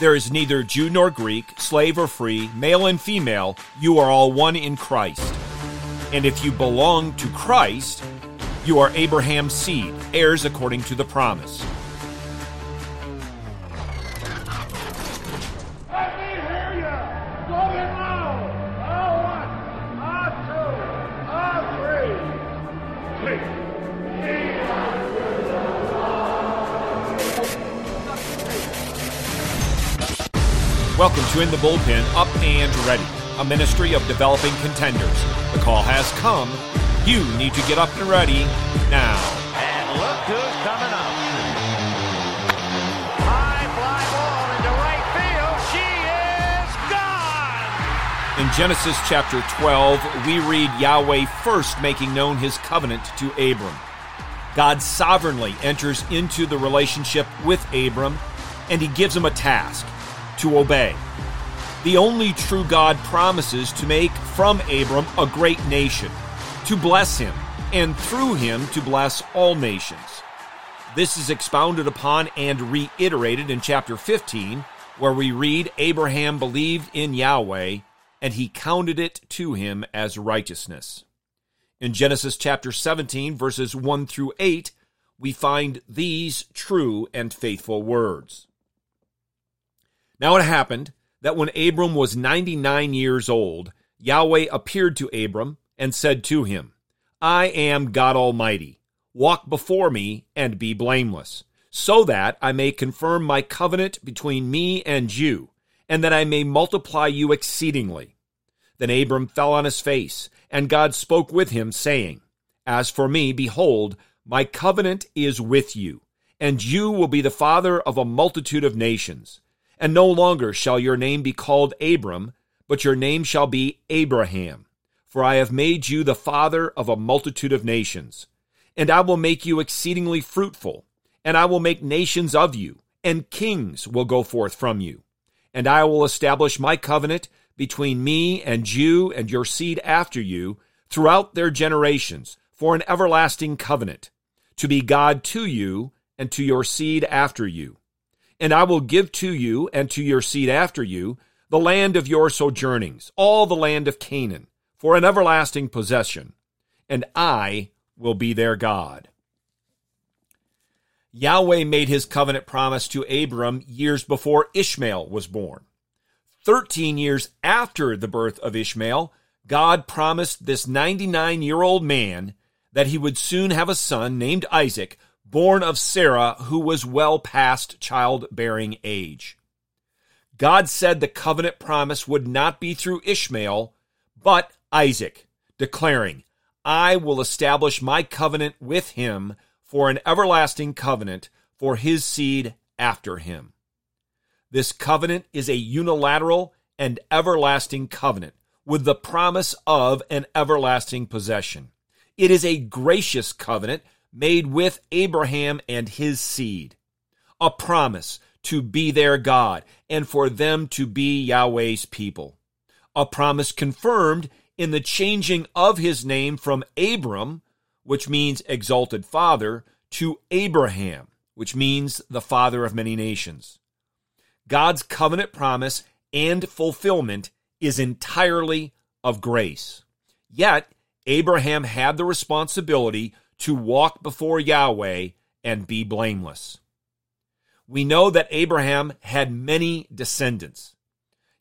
There is neither Jew nor Greek, slave or free, male and female, you are all one in Christ. And if you belong to Christ, you are Abraham's seed, heirs according to the promise. Welcome to In the Bullpen, Up and Ready, a ministry of developing contenders. The call has come. You need to get up and ready now. And look who's coming up. High fly ball into right field. She is gone. In Genesis chapter 12, we read Yahweh first making known his covenant to Abram. God sovereignly enters into the relationship with Abram, and he gives him a task to obey. The only true God promises to make from Abram a great nation, to bless him, and through him to bless all nations. This is expounded upon and reiterated in chapter 15, where we read Abraham believed in Yahweh, and he counted it to him as righteousness. In Genesis chapter 17, verses 1 through 8, we find these true and faithful words. Now it happened that when Abram was 99 years old, Yahweh appeared to Abram and said to him, I am God Almighty. Walk before me and be blameless, so that I may confirm my covenant between me and you, and that I may multiply you exceedingly. Then Abram fell on his face, and God spoke with him, saying, As for me, behold, my covenant is with you, and you will be the father of a multitude of nations. And no longer shall your name be called Abram, but your name shall be Abraham. For I have made you the father of a multitude of nations. And I will make you exceedingly fruitful, and I will make nations of you, and kings will go forth from you. And I will establish my covenant between me and you and your seed after you throughout their generations for an everlasting covenant, to be God to you and to your seed after you. And I will give to you and to your seed after you the land of your sojournings, all the land of Canaan, for an everlasting possession, and I will be their God. Yahweh made his covenant promise to Abram years before Ishmael was born. Thirteen years after the birth of Ishmael, God promised this 99 year old man that he would soon have a son named Isaac, born of Sarah, who was well past childbearing age. God said the covenant promise would not be through Ishmael, but Isaac, declaring, I will establish my covenant with him for an everlasting covenant for his seed after him. This covenant is a unilateral and everlasting covenant with the promise of an everlasting possession. It is a gracious covenant made with Abraham and his seed, a promise to be their God and for them to be Yahweh's people, a promise confirmed in the changing of his name from Abram, which means exalted father, to Abraham, which means the father of many nations. God's covenant promise and fulfillment is entirely of grace. Yet, Abraham had the responsibility to walk before Yahweh and be blameless. We know that Abraham had many descendants,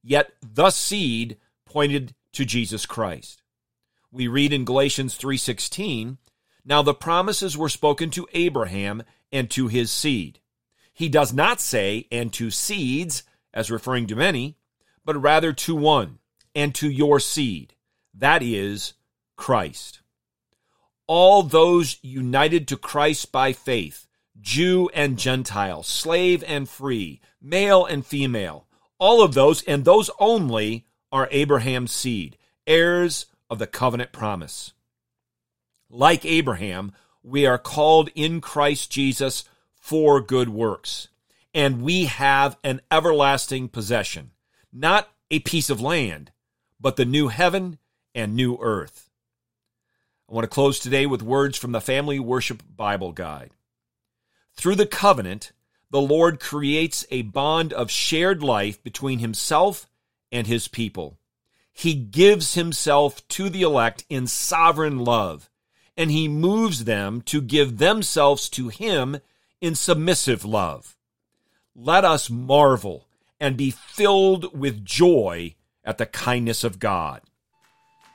yet the seed pointed to Jesus Christ. We read in Galatians 3:16, "Now the promises were spoken to Abraham and to his seed." He does not say and to seeds as referring to many, but rather to one and to your seed, that is Christ all those united to Christ by faith, Jew and Gentile, slave and free, male and female, all of those and those only are Abraham's seed, heirs of the covenant promise. Like Abraham, we are called in Christ Jesus for good works, and we have an everlasting possession, not a piece of land, but the new heaven and new earth. I want to close today with words from the Family Worship Bible Guide. Through the covenant, the Lord creates a bond of shared life between himself and his people. He gives himself to the elect in sovereign love, and he moves them to give themselves to him in submissive love. Let us marvel and be filled with joy at the kindness of God.